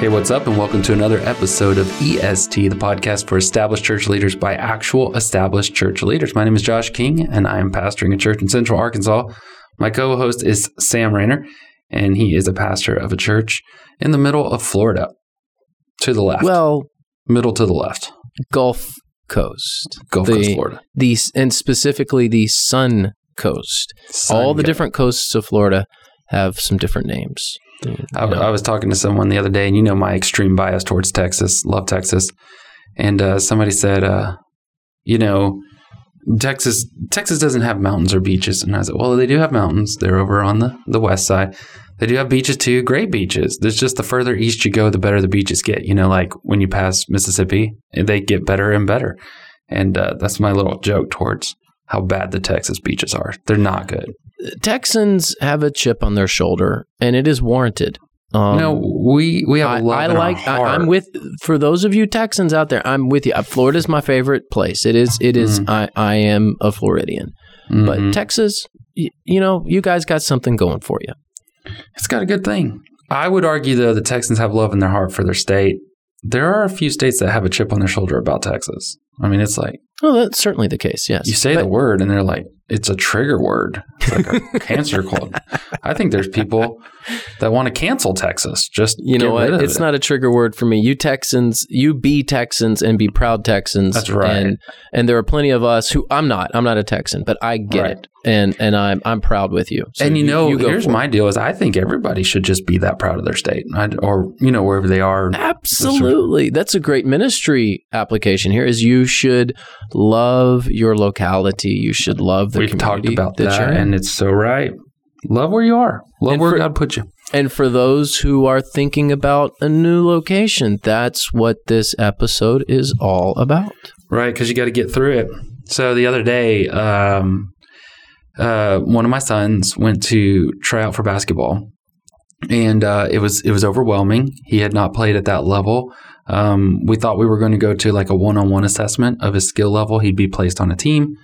Hey, what's up, and welcome to another episode of EST, the podcast for established church leaders by actual established church leaders. My name is Josh King, and I am pastoring a church in Central Arkansas. My co host is Sam Rainer, and he is a pastor of a church in the middle of Florida to the left. Well, middle to the left. Gulf Coast. Gulf the, Coast, Florida. The, and specifically the Sun Coast. Sun All the Coast. different coasts of Florida have some different names. I, I, was talking to someone the other day, and you know my extreme bias towards Texas. Love Texas, and uh, somebody said, uh, you know, Texas Texas doesn't have mountains or beaches, and I said, well, they do have mountains. They're over on the the west side. They do have beaches too, great beaches. There's just the further east you go, the better the beaches get. You know, like when you pass Mississippi, they get better and better. And uh, that's my little joke towards how bad the Texas beaches are. They're not good. Texans have a chip on their shoulder, and it is warranted. Um, no, we we have I, I like. I. I'm with. For those of you Texans out there, I'm with you. Uh, Florida's my favorite place. It is. It is- Mhm. I, I am a Floridian, Mhm. but Texas, y- you know, you guys got something going for you. It's got a good thing. I would argue, though, the Texans have love in their heart for their state. There are a few states that have a chip on their shoulder about Texas. I mean, it's like Well, that's certainly the case. Yes, you say But- the word and they're like, it's a trigger word. It's like a cancer cold. I think there's people that want to cancel Texas. Just You know what? It's it. not a trigger word for me. You Texans, you be Texans and be proud Texans. That's right. And and there are plenty of us who I'm not. I'm not a Texan, but I get Right. it, and and I'm I'm proud with you. So and you know, go here's it. my deal: is I think everybody should just be that proud of their state, I, or you know, wherever they are. Absolutely. That's a great ministry application here is you should love your locality. You should love the We've talked community about that that, you're in. and it's so right. Love where you are. Love And where for- God put you. And for those who are thinking about a new location, that's what this episode is all about. Right, because you got to get through it. So the other day, um, uh, one of my sons went to try out for basketball, and uh, it was it was overwhelming. He had not played at that level. Um, we thought we were going to go to like a one on one assessment of his skill level. He'd be placed on a team.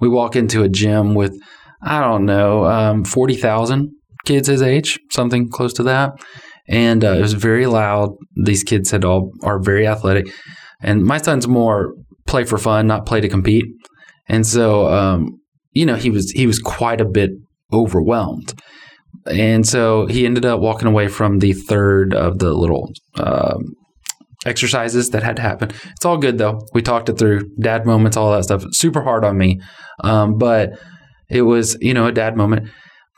We walk into a gym with I don't know um, forty thousand kids his age, something close to that, and uh, it was very loud. These kids had all are very athletic, and my son's more play for fun, not play to compete. And so, um, you know, he was he was quite a bit overwhelmed, and so he ended up walking away from the third of the little um, exercises that had to happen. It's all good though. We talked it through. Dad moments, all that stuff. Super hard on me, um, but it was you know a dad moment.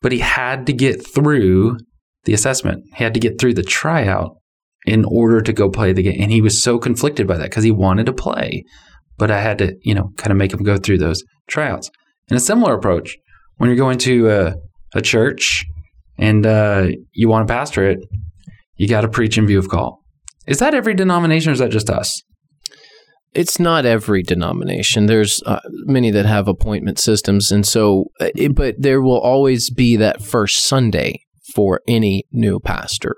But he had to get through the assessment. He had to get through the tryout in order to go play the game. And he was so conflicted by that because he wanted to play, but I had to, you know, kind of make him go through those tryouts. And a similar approach when you're going to a, a church and uh, you want to pastor it, you got to preach in view of call. Is that every denomination or is that just us? It's not every denomination. There's uh, many that have appointment systems, and so, uh, it, but there will always be that first Sunday for any new pastor.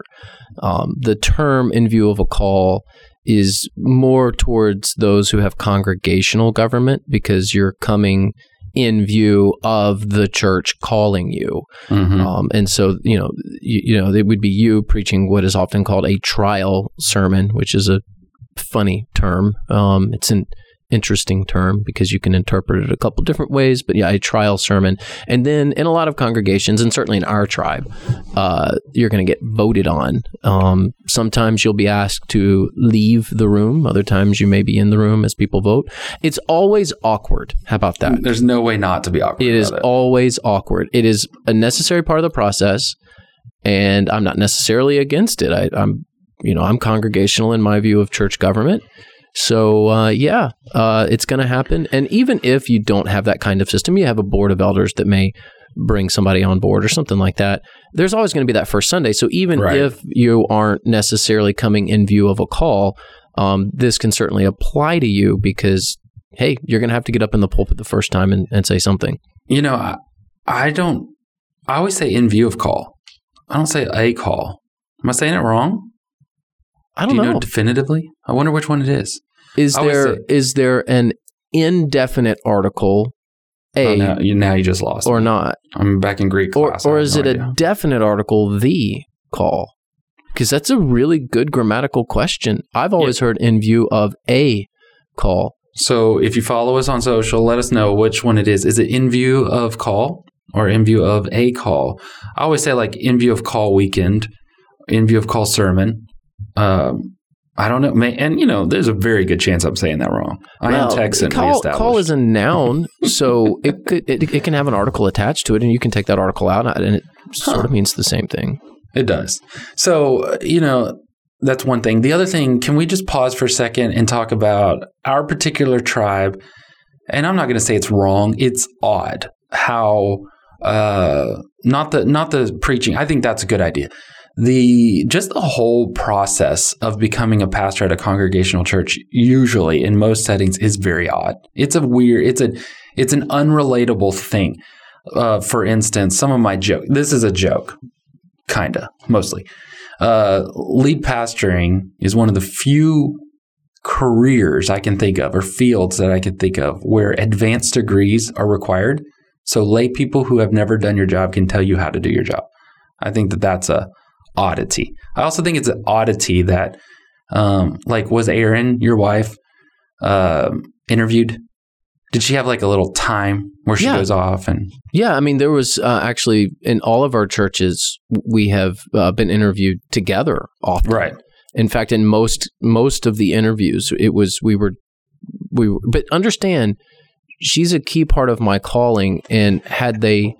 Um, the term "in view of a call" is more towards those who have congregational government because you're coming in view of the church calling you. Mm-hmm. Um, and so, you know, you, you know, it would be you preaching what is often called a trial sermon, which is a funny term. Um, it's an interesting term because you can interpret it a couple different ways. But yeah, a trial sermon, and then in a lot of congregations, and certainly in our tribe, uh, you're going to get voted on. Um, sometimes you'll be asked to leave the room. Other times you may be in the room as people vote. It's always awkward. How about that? There's no way not to be awkward. It is about always awkward. It is a necessary part of the process, and I'm not necessarily against it. I, I'm, you know, I'm congregational in my view of church government. So uh, yeah, uh, it's going to happen. And even if you don't have that kind of system, you have a board of elders that may bring somebody on board or something like that. There's always going to be that first Sunday. So even Right. if you aren't necessarily coming in view of a call, um, this can certainly apply to you because hey, you're going to have to get up in the pulpit the first time and, and say something. you know, I, I don't. I always say in view of call. I don't say a call. Am I saying it wrong? I don't Do you know. know definitively? I wonder which one it is. is I always there say- is there an indefinite article a Oh, now, you, now you just lost. or me. not? I'm back in Greek Or class. I or is no it a definite article the call? Because that's a really good grammatical question. I've always heard in view of a call. So if you follow us on social, let us know which one it is. Is it in view of call or in view of a call? I always say like in view of call weekend, in view of call sermon. Um, I don't know, May- and you know, there's a very good chance I'm saying that wrong. I Well, am Texan. Call, call is a noun, so it could it, it can have an article attached to it, and you can take that article out, and it sort Huh. of means the same thing. It does. So, uh, you know, that's one thing. The other thing, can we just pause for a second and talk about our particular tribe? And I'm not going to say it's wrong. It's odd how uh not the not the preaching. I think that's a good idea. The just the whole process of becoming a pastor at a congregational church usually in most settings is very odd. It's a weird it's a it's an unrelatable thing. Uh, for instance, some of my joke. This is a joke kinda mostly uh, lead pastoring is one of the few careers i can think of or fields that i can think of where advanced degrees are required so lay people who have never done your job can tell you how to do your job i think that that's a oddity i also think it's an oddity that um, like was Erin your wife um interviewed did she have like a little time where she Yeah. goes off and Yeah, I mean, there was uh, actually in all of our churches, we have uh, been interviewed together often. right In fact, in most most of the interviews, it was we were we. Were, but understand, she's a key part of my calling, and had they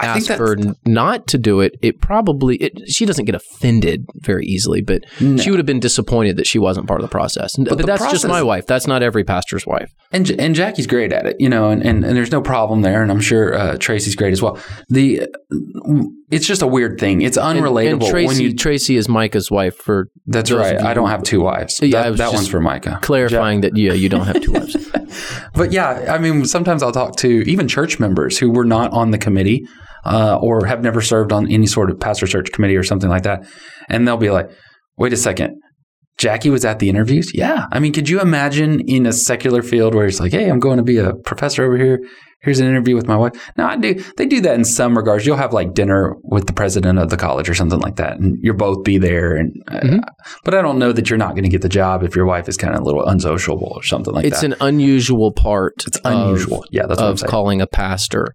Asked her n- not to do it, it probably it, she doesn't get offended very easily, but No. she would have been disappointed that she wasn't part of the process. But, the that's just my wife. That's not every pastor's wife. And and Jackie's great at it, you know, and, and, and there's no problem there, and I'm sure uh, Tracy's great as well. The it's just a weird thing. It's And- unrelatable And, Tracy, when you. Tracy is Micah's wife for That's right. I don't have two wives. Yeah, that that one's for Micah. clarifying that yeah, you don't have two wives. But yeah, I mean, sometimes I'll talk to even church members who were not on the committee uh, or have never served on any sort of pastor search committee or something like that, and they'll be like, "Wait a second, Jackie was at the interviews." Yeah, I mean, could you imagine in a secular field where it's like, "Hey, I'm going to be a professor over here. Here's an interview with my wife." No, I do. They do that in some regards. You'll have like dinner with the president of the college or something like that, and you'll both be there. And uh, Mhm. but I don't know that you're not going to get the job if your wife is kind of a little unsociable or something like it's that. It's an unusual part. it's of- unusual. yeah, that's what I'm of saying. calling a pastor.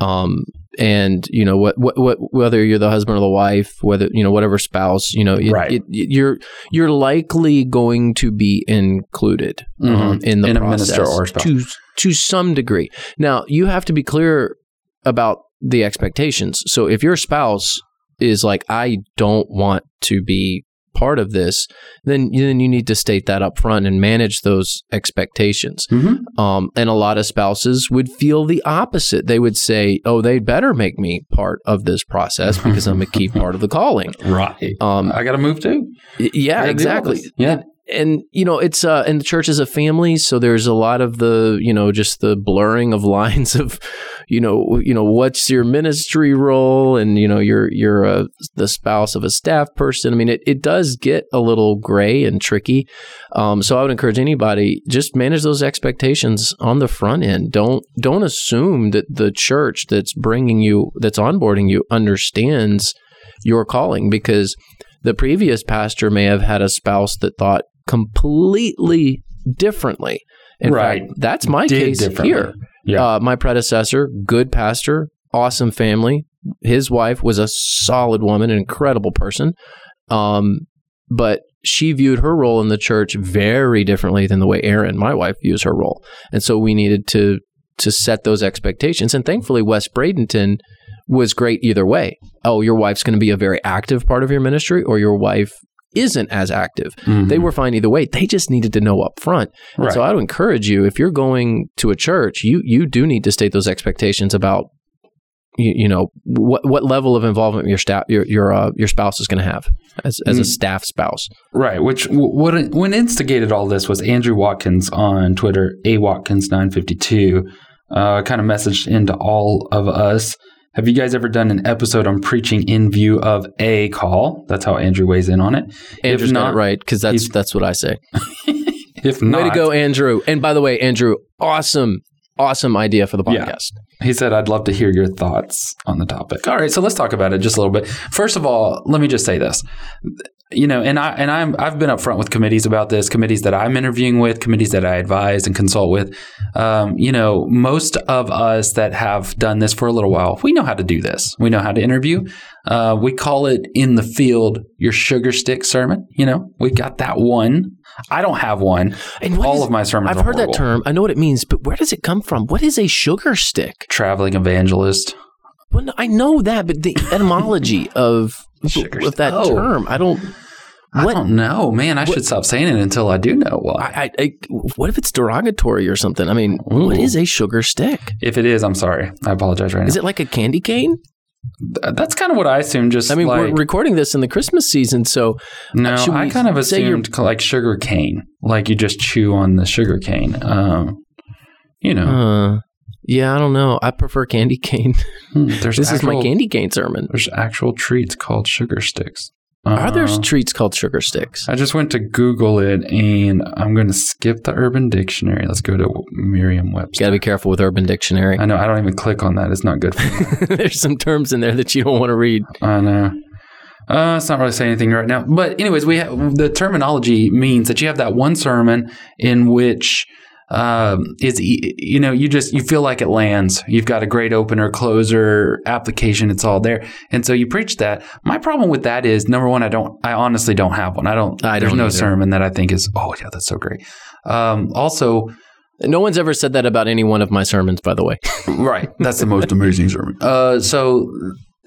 Um, and you know what, what, what, whether you're the husband or the wife, whether you know whatever spouse, you know, it, Right. it, you're you're likely going to be included um, Mhm. in the In process to to some degree. Now you have to be clear about the expectations. So if your spouse is like, I don't want to be part of this, then then you need to state that up front and manage those expectations. Mhm. Um, and a lot of spouses would feel the opposite. They would say, "Oh, they'd better make me part of this process because I'm a key part of the calling." Right. Um, I got to move too. yeah, Gotta deal with exactly. Yeah. And you know, it's uh, and the church is a family, so there's a lot of the you know just the blurring of lines of, you know, you know what's your ministry role, and you know you're you're a, the spouse of a staff person. I mean, it it does get a little gray and tricky. Um, so I would encourage anybody just manage those expectations on the front end. Don't don't assume that the church that's bringing you that's onboarding you understands your calling because the previous pastor may have had a spouse that thought completely differently. In Right. fact, that's my Did case here. Yeah. Uh, my predecessor, good pastor, awesome family. His wife was a solid woman, an incredible person. Um, but she viewed her role in the church very differently than the way Erin, my wife, views her role. And so we needed to to set those expectations. And thankfully, West Bradenton was great either way. Oh, your wife's going to be a very active part of your ministry, or your wife isn't as active. Mhm. They were fine either way. They just needed to know up front. Right. So I would encourage you if you're going to a church, you you do need to state those expectations about you, you know what what level of involvement your staff your your uh, your spouse is going to have as as a Mm. staff spouse. right. Which w- what when instigated all this was Andrew Watkins on Twitter, a Watkins nine fifty two. uh, kind of messaged into all of us. Have you guys ever done an episode on preaching in view of a call? That's how Andrew weighs in on it. Andrew's if not, right because that's that's what I say. if not, Way to go, Andrew! And by the way, Andrew, awesome, awesome idea for the Yeah. podcast. He said, I'd love to hear your thoughts on the topic. All right, so let's talk about it just a little bit. First of all, let me just say this. You know, and I and I'm I've been upfront with committees about this, committees that I'm interviewing with, committees that I advise and consult with. Um, you know, most of us that have done this for a little while, we know how to do this. We know how to interview. Uh, we call it in the field your sugar stick sermon. You know, we got that one. I don't have one. And All is- of my sermons. I've heard that term. I know what it means, but where does it come from? What is a sugar stick? Traveling evangelist. Well, no, I know that, but the etymology of of that. Oh. term, I don't. I What don't know, man. I should stop saying it until I do know why. I, I, I, what if it's derogatory or something? I mean, what Ooh. is a sugar stick? If it is, I'm sorry. I apologize right now. Is it like a candy cane? That's kind of what I assumed. Just I mean, like, we're recording this in the Christmas season, so no, should I kind of say you're- assumed like sugar cane, like you just chew on the sugar cane. Um, you know, uh, yeah, I don't know. I prefer candy cane. hmm, there's this is my candy cane sermon. There's actual treats called sugar sticks. Are there Uh, treats called sugar sticks? I just went to Google it, and I'm going to skip the Urban Dictionary. Let's go to Merriam-Webster. Got to be careful with Urban Dictionary. I know. I don't even click on that. It's not good for me. There's some terms in there that you don't want to read. I know. Uh, it's not really saying anything right now. But anyways, we have the terminology means that you have that one sermon in which um, is you know you just you feel like it lands. You've got a great opener, closer, application. It's all there, and so you preach that. My problem with that is number one, I don't. I honestly don't have one. I don't. I there's don't no either. sermon that I think is. Oh yeah, that's so great. Um, also, No one's ever said that about any one of my sermons, by the way. right. That's the most amazing sermon. Uh, so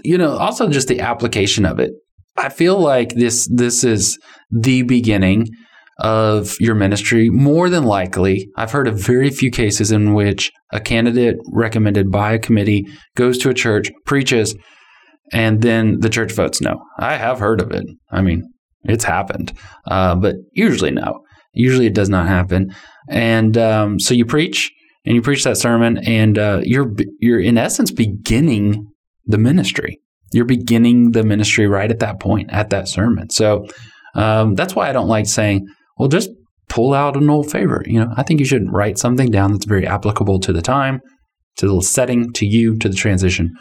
you know, also just the application of it. I feel like this this is the beginning of your ministry. More than likely, I've heard of very few cases in which a candidate recommended by a committee goes to a church, preaches, and then the church votes no. I have heard of it. I mean, it's happened, uh, but usually no. Usually it does not happen. And um, so you preach, and you preach that sermon, and uh, you're you're in essence beginning the ministry. You're beginning the ministry right at that point, at that sermon. So um, that's why I don't like saying, "Well, just pull out an old favorite." You know, I think you should write something down that's very applicable to the time, to the setting, to you, to the transition.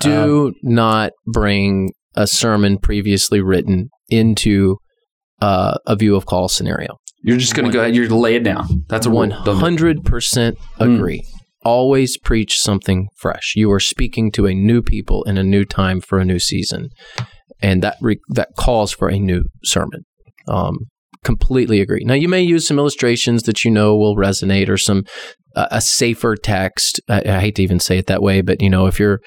Do not bring a sermon previously written into uh, a view of call scenario. You're just going to go ahead. You're lay it down. That's a. One Don't do it. hundred percent Mm. agree. Always preach something fresh. You are speaking to a new people in a new time for a new season, and that re- that calls for a new sermon. Um, completely agree. Now you may use some illustrations that you know will resonate, or some uh, a safer text. I, I hate to even say it that way, but you know if you're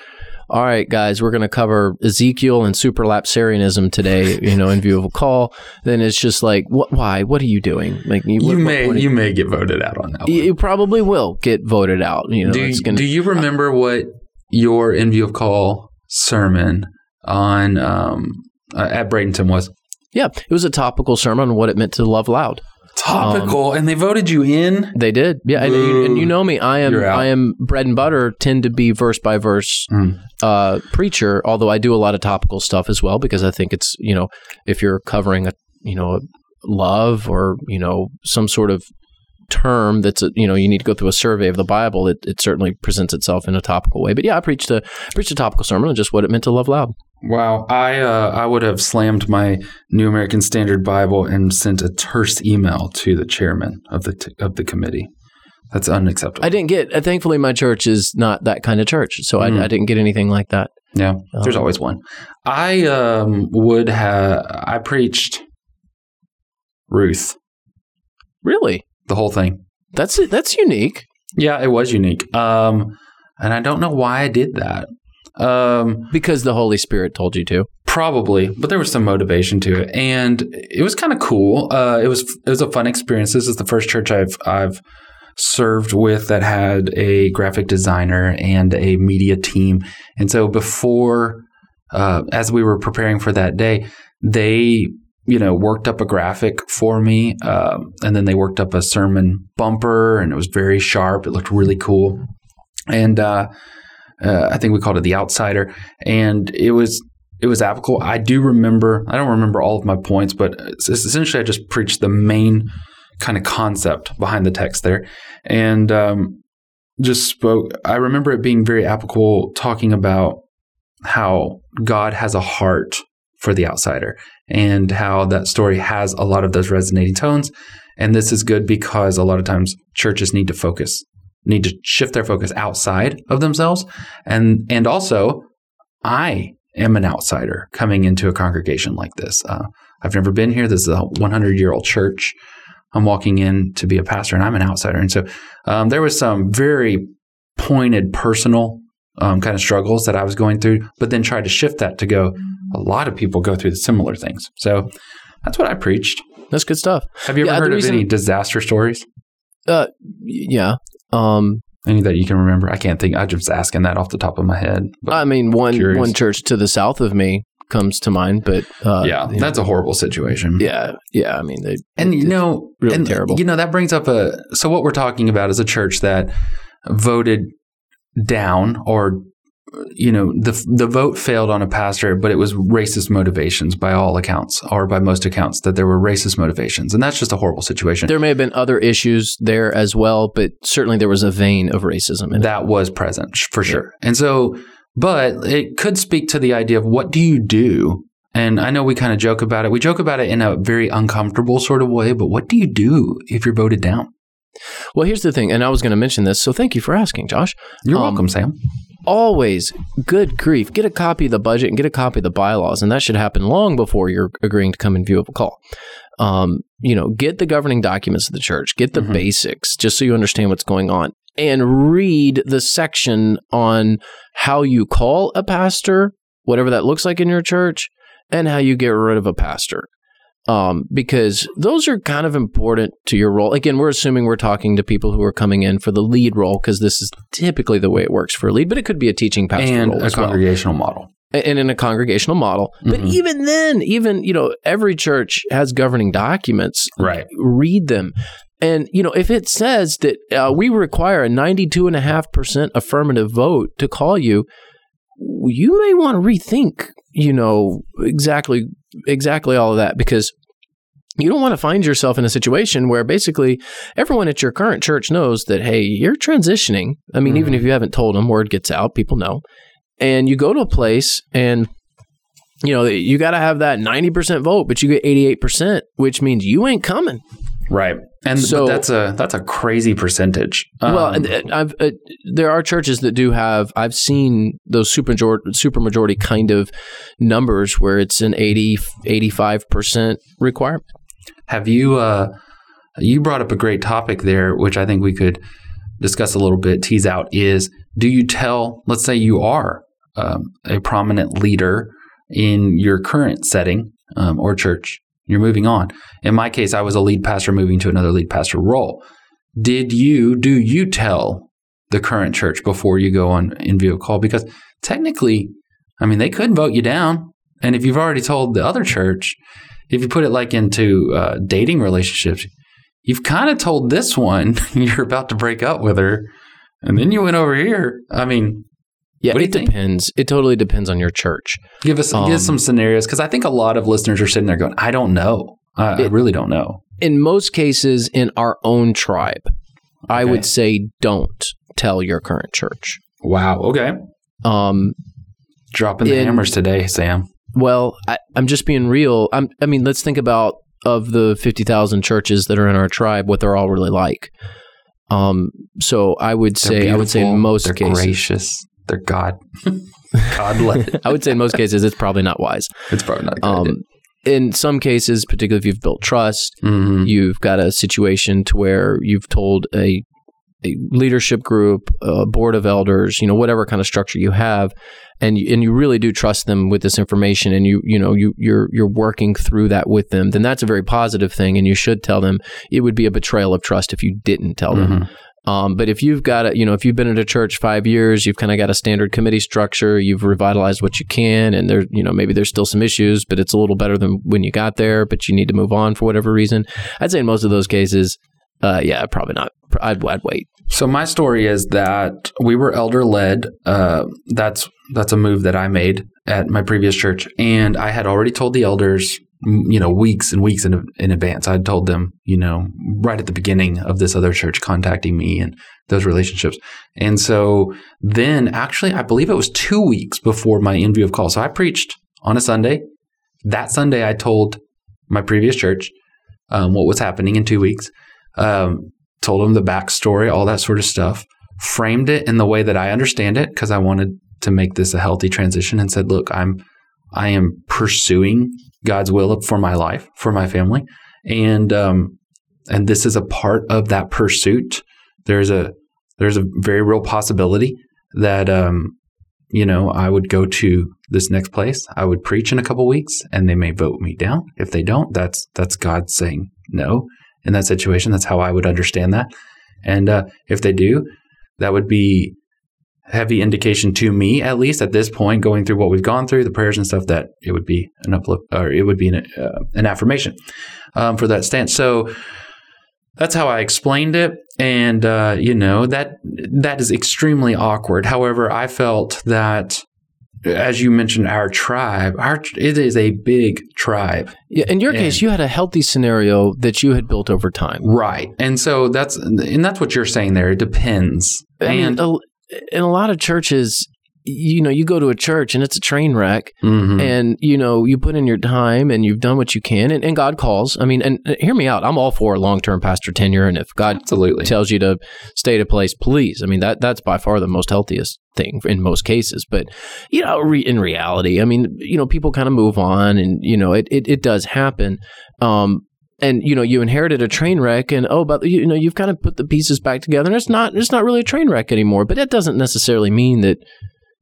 all right, guys, we're going to cover Ezekiel and supralapsarianism today, you know, in view of a call. Then it's just like, what? Why? What are you doing? Like, You what- may what are you may get voted out on that. you, one. you probably will get voted out. You know, do, it's gonna, do you remember what your in view of call sermon on um, uh, at Bradenton was? Yeah, it was a topical sermon on what it meant to love loud. Topical, and they voted you in. They did, yeah, and, you- and you know me, I am I am bread and butter. Tend to be verse by verse Mm. uh, preacher, although I do a lot of topical stuff as well because I think it's you know if you're covering a you know love or you know some sort of term that's a, you know you need to go through a survey of the Bible, it, it certainly presents itself in a topical way. But yeah, I preached a preached a topical sermon on just what it meant to love loud. Wow, I uh, I would have slammed my New American Standard Bible and sent a terse email to the chairman of the t- of the committee. That's unacceptable. I didn't get. Uh, thankfully, my church is not that kind of church, so Mm. I, I didn't get anything like that. yeah, there's Um, always one. I um, would have. I preached Ruth, Really, the whole thing. that's that's unique. Yeah, it was unique. Um, and I don't know why I did that. Um, Because the Holy Spirit told you to. Probably, but there was some motivation to it, and it was kind of cool. Uh, it was it was a fun experience. This is the first church I've I've served with that had a graphic designer and a media team, and so before, uh, as we were preparing for that day, they you know worked up a graphic for me, um, and then they worked up a sermon bumper, and it was very sharp. It looked really cool. and uh, uh, I think we called it the Outsider, and it was it was applicable. I do remember. I don't remember all of my points, but essentially, I just preached the main kind of concept behind the text there, and um, just spoke. I remember it being very applicable, talking about how God has a heart for the outsider, and how that story has a lot of those resonating tones. And this is good because a lot of times churches need to focus, need to shift their focus outside of themselves, and and also I am an outsider coming into a congregation like this. Uh, I've never been here. This is a 100 year old church. I'm walking in to be a pastor, and I'm an outsider. And so um, there was some very pointed personal um, kind of struggles that I was going through, but then tried to shift that to go. A lot of people go through similar things. So that's what I preached. That's good stuff. Have you ever Yeah, heard reason- of any disaster stories? Uh, yeah. Um, Any that you can remember? I can't think. I'm just asking that off the top of my head. But I mean, one curious. one church to the south of me comes to mind, but uh, yeah, you know, that's a horrible situation. yeah, yeah. I mean, they, And you know, really and, terrible. You know, that brings up a. So what we're talking about is a church that voted down, or you know, the the vote failed on a pastor, but it was racist motivations by all accounts, or by most accounts, that there were racist motivations, and that's just a horrible situation. there may have been other issues there as well, but certainly there was a vein of racism in it. that was present for sure. And so, but it could speak to the idea of what do you do? And I know we kind of joke about it. We joke about it in a very uncomfortable sort of way, but what do you do if you're voted down? Well, here's the thing, and I was going to mention this, so thank you for asking, Josh. You're Um, welcome, Sam. Always, good grief, get a copy of the budget and get a copy of the bylaws, and that should happen long before you're agreeing to come in view of a call. Um, you know, get the governing documents of the church, get the Mhm. basics, just so you understand what's going on, and read the section on how you call a pastor, whatever that looks like in your church, and how you get rid of a pastor. Um, because those are kind of important to your role. Again, we're assuming we're talking to people who are coming in for the lead role because this is typically the way it works for a lead, but it could be a teaching pastor And role a as well congregational model. and in a congregational model. But Mhm. even then, even you know, every church has governing documents. Right. Read them, and you know, if it says that uh, we require a ninety-two and a half percent affirmative vote to call you, you may want to rethink. You know exactly exactly all of that because. You don't want to find yourself in a situation where basically everyone at your current church knows that, hey, you're transitioning. I mean, even Mhm. if you haven't told them, word gets out, people know and you go to a place and you know you got to have that 90% vote but you get 88% which means you ain't coming Right. And So- but that's a that's a crazy percentage. well Um, and- and I've, uh, there are churches that do have i've seen those super majority, super majority kind of numbers where it's an 80 85% requirement Have you uh you brought up a great topic there, which I think we could discuss a little bit, tease out is do you tell, let's say you are um, a prominent leader in your current setting um, or church, you're moving on. In my case, I was a lead pastor moving to another lead pastor role. Did you, do you tell the current church before you go on in view of call? Because technically, I mean, they could vote you down. And if you've already told the other church, if you put it like into uh, dating relationships, you've kind of told this one you're about to break up with her, and then you went over here. I mean, yeah do it think? depends it totally depends on your church give us Um, give us some scenarios because I think a lot of listeners are sitting there going, "I don't know. I, I really don't know." in most cases in our own tribe i would say don't tell your current church Wow. Okay. um, Dropping the In- hammers today, Sam. Well, I, I'm just being real. I'm, I mean, let's think about of the 50,000 churches that are in our tribe, what they're all really like. Um, so I would say, I would say in beautiful, most they're cases, gracious. They're God. God led. I would say in most cases, it's probably not wise. It's probably not good. Um, in some cases, particularly if you've built trust, Mhm. you've got a situation to where you've told a, a leadership group, a board of elders, you know, whatever kind of structure you have, and you, and you really do trust them with this information, and you you know you you're you're working through that with them, then that's a very positive thing, and you should tell them. It would be a betrayal of trust if you didn't tell them. Mhm. Um, but if you've got a, you know, if you've been at a church five years, you've kind of got a standard committee structure, you've revitalized what you can, and there, you know, maybe there's still some issues, but it's a little better than when you got there, but you need to move on for whatever reason. I'd say in most of those cases, uh, yeah, probably not. I'd, I'd wait. So my story is that we were elder led. Uh, that's that's a move that I made at my previous church, and I had already told the elders, you know, weeks and weeks in, in advance. I told them, you know, right at the beginning of this other church contacting me and those relationships. And so then, actually, I believe it was two weeks before my in view of call. So I preached on a Sunday. That Sunday, I told my previous church um, what was happening in two weeks. Um, told him the backstory, all that sort of stuff. Framed it in the way that I understand it because I wanted to make this a healthy transition and said, look, I'm I am pursuing God's will for my life, for my family. And um, and this is a part of that pursuit. There's a there's a very real possibility that um, you know, I would go to this next place. I would preach in a couple weeks and they may vote me down. If they don't, that's that's God saying no in that situation. That's how I would understand that. And uh, if they do, that would be heavy indication to me, at least at this point, going through what we've gone through, the prayers and stuff, that it would be an uplift or it would be an, uh, an affirmation um, for that stance. So that's how I explained it, and uh, you know that that is extremely awkward. However, I felt that as you mentioned, our tribe, our it is a big tribe. Yeah, in your and, case, you had a healthy scenario that you had built over time, right? And so that's and that's what you're saying there. It depends. I and mean, in a lot of churches, you know, you go to a church and it's a train wreck, mm-hmm. and you know, you put in your time and you've done what you can, and, and God calls. I mean, and, and, hear me out. I'm all for long term pastor tenure, and if God absolutely tells you to stay at a place, please. I mean, that that's by far the most healthiest thing in most cases. But you know, re- in reality, I mean, you know, people kind of move on, and you know, it it, it does happen. Um, and you know you inherited a train wreck and oh but you know you've kind of put the pieces back together and it's not it's not really a train wreck anymore but that doesn't necessarily mean that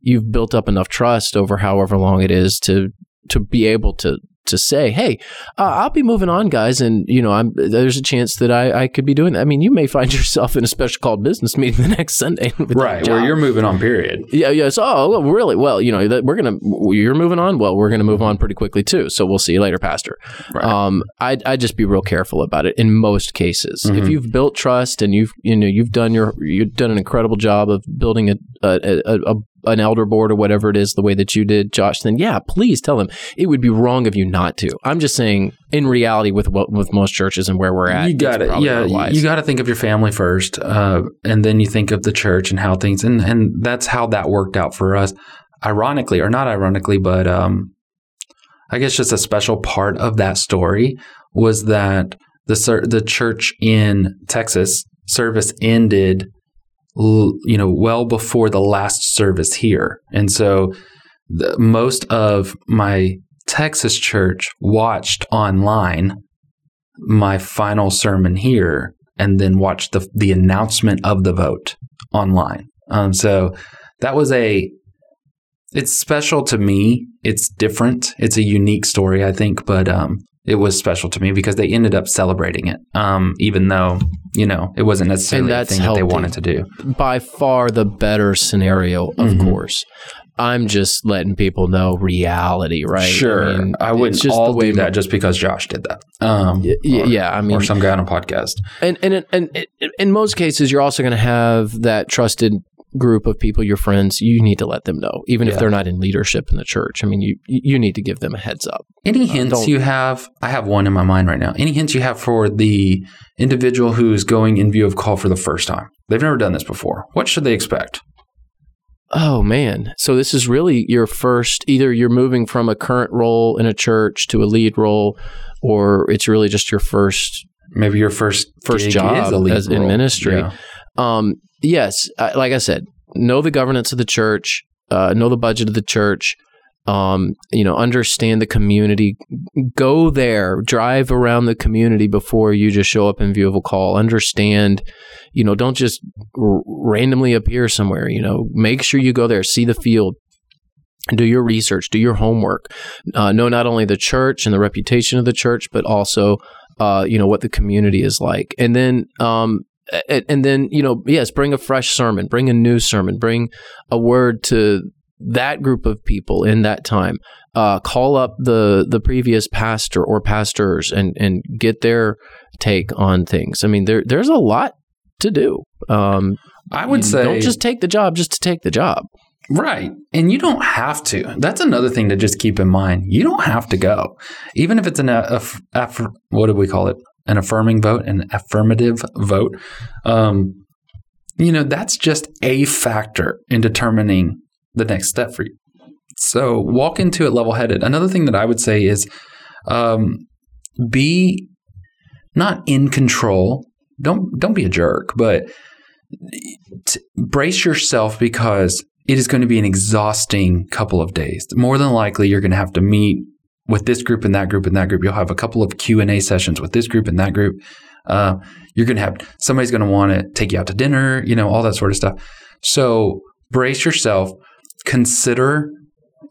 you've built up enough trust over however long it is to to be able to to say, "Hey, uh, I'll be moving on, guys," and you know, I'm, there's a chance that I, I could be doing that. I mean, you may find yourself in a special called business meeting the next Sunday, right? Where you're moving on. Period. Yeah, yeah. So, oh, well, really? Well, you know, that we're gonna you're moving on. Well, we're gonna move on pretty quickly too. So we'll see you later, Pastor. Right. Um, I'd, I'd just be real careful about it in most cases. Mm-hmm. If you've built trust and you've you know you've done your you've done an incredible job of building a a, a, a an elder board or whatever it is the way that you did, Josh, then yeah, please tell them. It would be wrong of you not to. I'm just saying, in reality, with what with most churches and where we're at, you got it. Yeah, otherwise. you got to think of your family first, uh, and then you think of the church and how things, and and that's how that worked out for us. Ironically, or not ironically, but um, I guess just a special part of that story was that the the church in Texas service ended you know, well before the last service here. And so the, most of my Texas church watched online my final sermon here and then watched the, the announcement of the vote online. Um, so that was a, it's special to me. It's different. It's a unique story, I think, but um, it was special to me because they ended up celebrating it, um, even though you know it wasn't necessarily the thing that they wanted to do. By far the better scenario, of mm-hmm. course. I'm just letting people know reality, right? Sure, I, mean, I wouldn't just all do that just because Josh did that. Um, y- or, yeah, I mean, or some guy on a podcast. And and and, and in most cases, you're also going to have that trusted group of people, your friends, you need to let them know, even yeah. if they're not in leadership in the church. I mean, you you need to give them a heads up. Any uh, hints uh, you have? I have one in my mind right now. Any hints you have for the individual who's going in view of call for the first time? They've never done this before. What should they expect? Oh man. So this is really your first either you're moving from a current role in a church to a lead role or it's really just your first maybe your first first job as in ministry. Yeah. Um, yes, like I said, know the governance of the church, uh, know the budget of the church. Um, you know, understand the community. Go there, drive around the community before you just show up in view of a call. Understand, you know, don't just r- randomly appear somewhere. You know, make sure you go there, see the field, do your research, do your homework. Uh, know not only the church and the reputation of the church, but also, uh, you know, what the community is like. And then, um, and then you know yes bring a fresh sermon bring a new sermon bring a word to that group of people in that time uh, call up the the previous pastor or pastors and and get their take on things i mean there there's a lot to do. Um, I would say don't just take the job just to take the job. Right. And you don't have to. That's another thing to just keep in mind. You don't have to go. Even if it's an aff- aff- what do we call it? An affirming vote, an affirmative vote. Um, you know, that's just a factor in determining the next step for you. So walk into it level headed. Another thing that I would say is um, be not in control. Don't don't be a jerk, but t- brace yourself because it is going to be an exhausting couple of days. More than likely, you're going to have to meet with this group and that group and that group. You'll have a couple of Q and A sessions with this group and that group. Uh, you're going to have somebody's going to want to take you out to dinner. You know all that sort of stuff. So brace yourself. Consider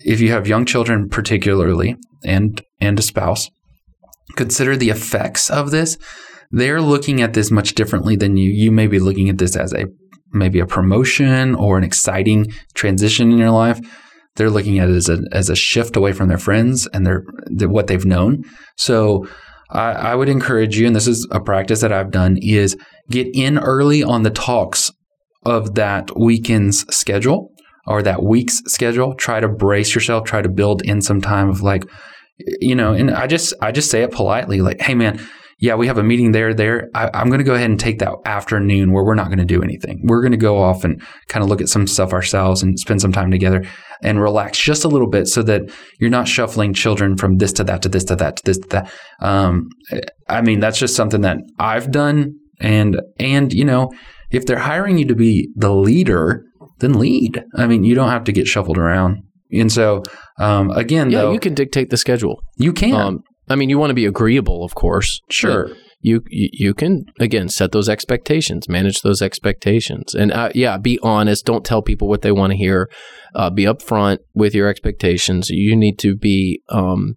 if you have young children, particularly, and and a spouse. Consider the effects of this. They're looking at this much differently than you. You may be looking at this as a maybe a promotion or an exciting transition in your life. They're looking at it as a as a shift away from their friends and their, what they've known. So I, I would encourage you, and this is a practice that I've done, is get in early on the talks of that weekend's schedule or that week's schedule. Try to brace yourself. Try to build in some time of like, you know, and I just I just say it politely, like, hey man, yeah, we have a meeting there, there. I, am going to go ahead and take that afternoon where we're not going to do anything. We're going to go off and kind of look at some stuff ourselves and spend some time together and relax just a little bit so that you're not shuffling children from this to that to this to that to this to that. Um, I mean, that's just something that I've done. And, and, you know, if they're hiring you to be the leader, then lead. I mean, you don't have to get shuffled around. And so, um, again, Yeah, though, you can dictate the schedule. you can. Um, I mean, you want to be agreeable, of course. sure. but You, you can again set those expectations, manage those expectations, and uh, yeah, be honest. Don't tell people what they want to hear. Uh, be upfront with your expectations. You need to be um,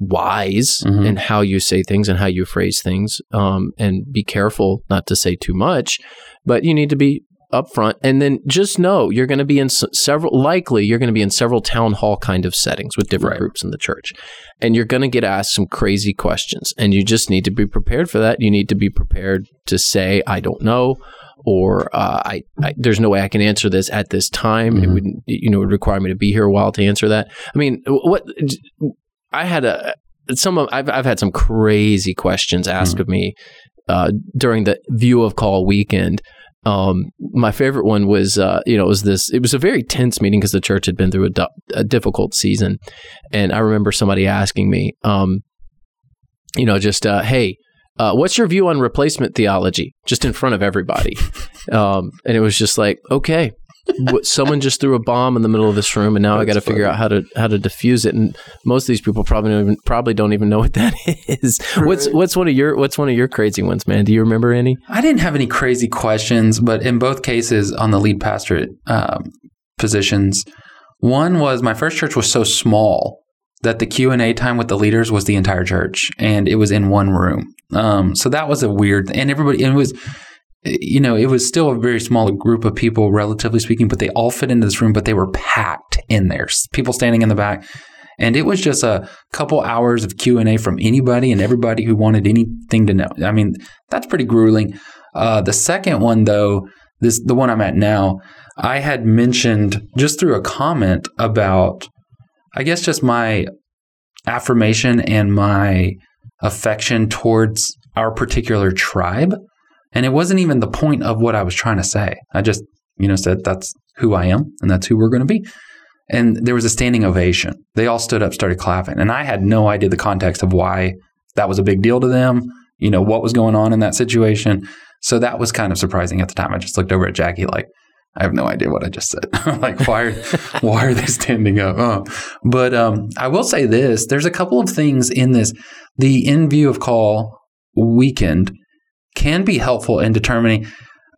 wise Mhm. in how you say things and how you phrase things, um, and be careful not to say too much. But you need to be upfront, and then just know you're going to be in several. Likely, you're going to be in several town hall kind of settings with different Right. groups in the church, and you're going to get asked some crazy questions, and you just need to be prepared for that. You need to be prepared to say, "I don't know." Or uh, I, I, there's no way I can answer this at this time. It Mhm. would, you know, would require me to be here a while to answer that. I mean, what I had a some of I've I've had some crazy questions asked Mhm. of me uh, during the view of call weekend. Um, my favorite one was, uh, you know, it was this. It was a very tense meeting because the church had been through a, du- a difficult season, and I remember somebody asking me, um, you know, just, uh, hey, uh, what's your view on replacement theology? Just in front of everybody, um, and it was just like, okay, someone just threw a bomb in the middle of this room, and now I got to figure out how to how to diffuse it. And most of these people probably don't even probably don't even know what that is. What's Right. what's one of your what's one of your crazy ones, man? Do you remember any? I didn't have any crazy questions, but in both cases on the lead pastorate um, positions, one was my first church was so small that the Q and A time with the leaders was the entire church, and it was in one room. Um, so that was a weird, and everybody, and it was, you know, it was still a very small group of people, relatively speaking, but they all fit into this room, but they were packed in there, people standing in the back. And it was just a couple hours of Q and A from anybody and everybody who wanted anything to know. I mean, that's pretty grueling. Uh, the second one, though, this the one I'm at now, I had mentioned just through a comment about, I guess, just my affirmation and my affection towards our particular tribe, and it wasn't even the point of what I was trying to say. I just, you know, said that's who I am and that's who we're going to be. And there was a standing ovation. They all stood up, started clapping, and I had no idea the context of why that was a big deal to them. You know what was going on in that situation. So that was kind of surprising at the time. I just looked over at Jackie like, I have no idea what I just said. like, why are why are they standing up? Oh. But um, I will say this: there's a couple of things in this. The in view of call weekend can be helpful in determining.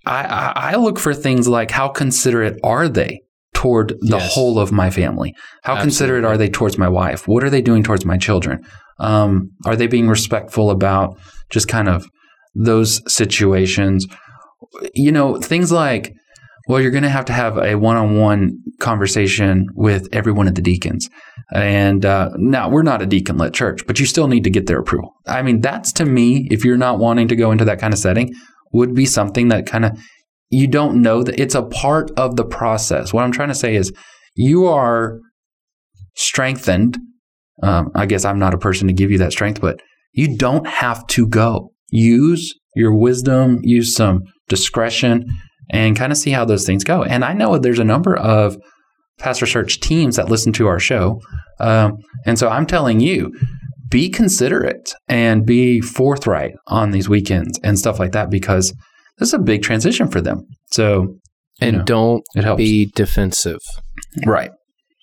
I, I, look for things like how considerate are they toward the Yes. whole of my family? How considerate are they towards my wife? What are they doing towards my children? Um, are they being respectful about just kind of those situations? You know, things like, well, you're going to have to have a one-on-one conversation with every one of the deacons. And uh, now we're not a deacon-led church, but you still need to get their approval. I mean, that's to me, if you're not wanting to go into that kind of setting, would be something that kind of you don't know that it's a part of the process. What I'm trying to say is you are strengthened. Um, I guess I'm not a person to give you that strength, but you don't have to go. Use your wisdom, use some discretion, and kind of see how those things go. And I know there's a number of pastor search teams that listen to our show. Um, and so I'm telling you, be considerate and be forthright on these weekends and stuff like that because this is a big transition for them. So, and know, don't be defensive. right.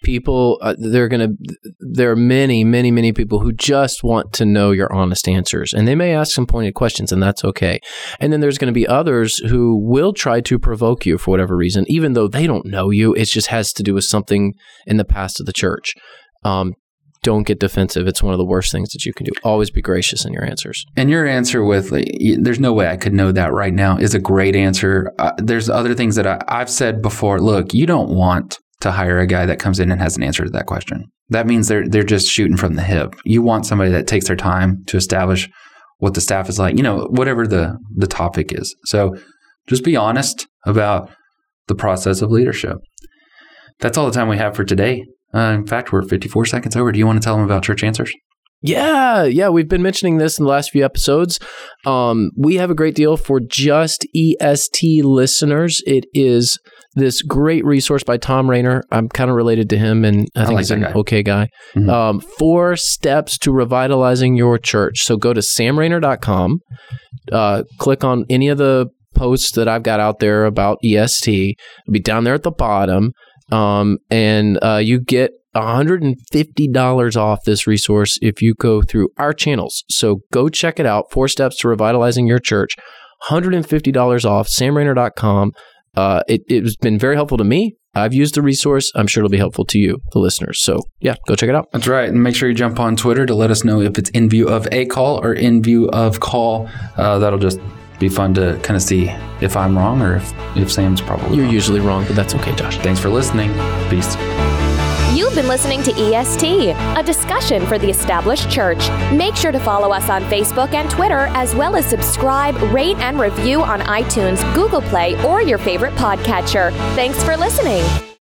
People, uh, they're going to, there are many, many, many people who just want to know your honest answers. And they may ask some pointed questions, and that's okay. And then there's going to be others who will try to provoke you for whatever reason, even though they don't know you. It just has to do with something in the past of the church. Um, don't get defensive. It's one of the worst things that you can do. Always be gracious in your answers. And your answer with there's no way I could know that right now is a great answer. Uh, there's other things that I, I've said before. Look, you don't want to hire a guy that comes in and has an answer to that question. That means they're they're just shooting from the hip. You want somebody that takes their time to establish what the staff is like, you know, whatever the the topic is. So just be honest about the process of leadership. That's all the time we have for today. Uh, in fact, we're 54 seconds over. Do you want to tell them about Church Answers? Yeah, yeah, we've been mentioning this in the last few episodes. Um, we have a great deal for just EST listeners. It is this great resource by Thom Rainer. I'm kind of related to him, and I, I think like he's an guy. okay guy. Mhm. Um, four steps to revitalizing your church. So go to samrainer.com, uh, click on any of the posts that I've got out there about EST. It'll be down there at the bottom, um, and uh, you get $150 off this resource if you go through our channels. So go check it out. Four steps to revitalizing your church. $150 off, samrainer.com. Uh, it, it's been very helpful to me. I've used the resource. I'm sure it'll be helpful to you, the listeners. So, yeah, go check it out. That's right. And make sure you jump on Twitter to let us know if it's in view of a call or in view of call. Uh, that'll just be fun to kind of see if I'm wrong or if, if Sam's probably You're wrong. usually wrong, but that's okay, Josh. Thanks for listening. Peace. You've been listening to EST, a discussion for the established church. Make sure to follow us on Facebook and Twitter, as well as subscribe, rate, and review on iTunes, Google Play, or your favorite podcatcher. Thanks for listening.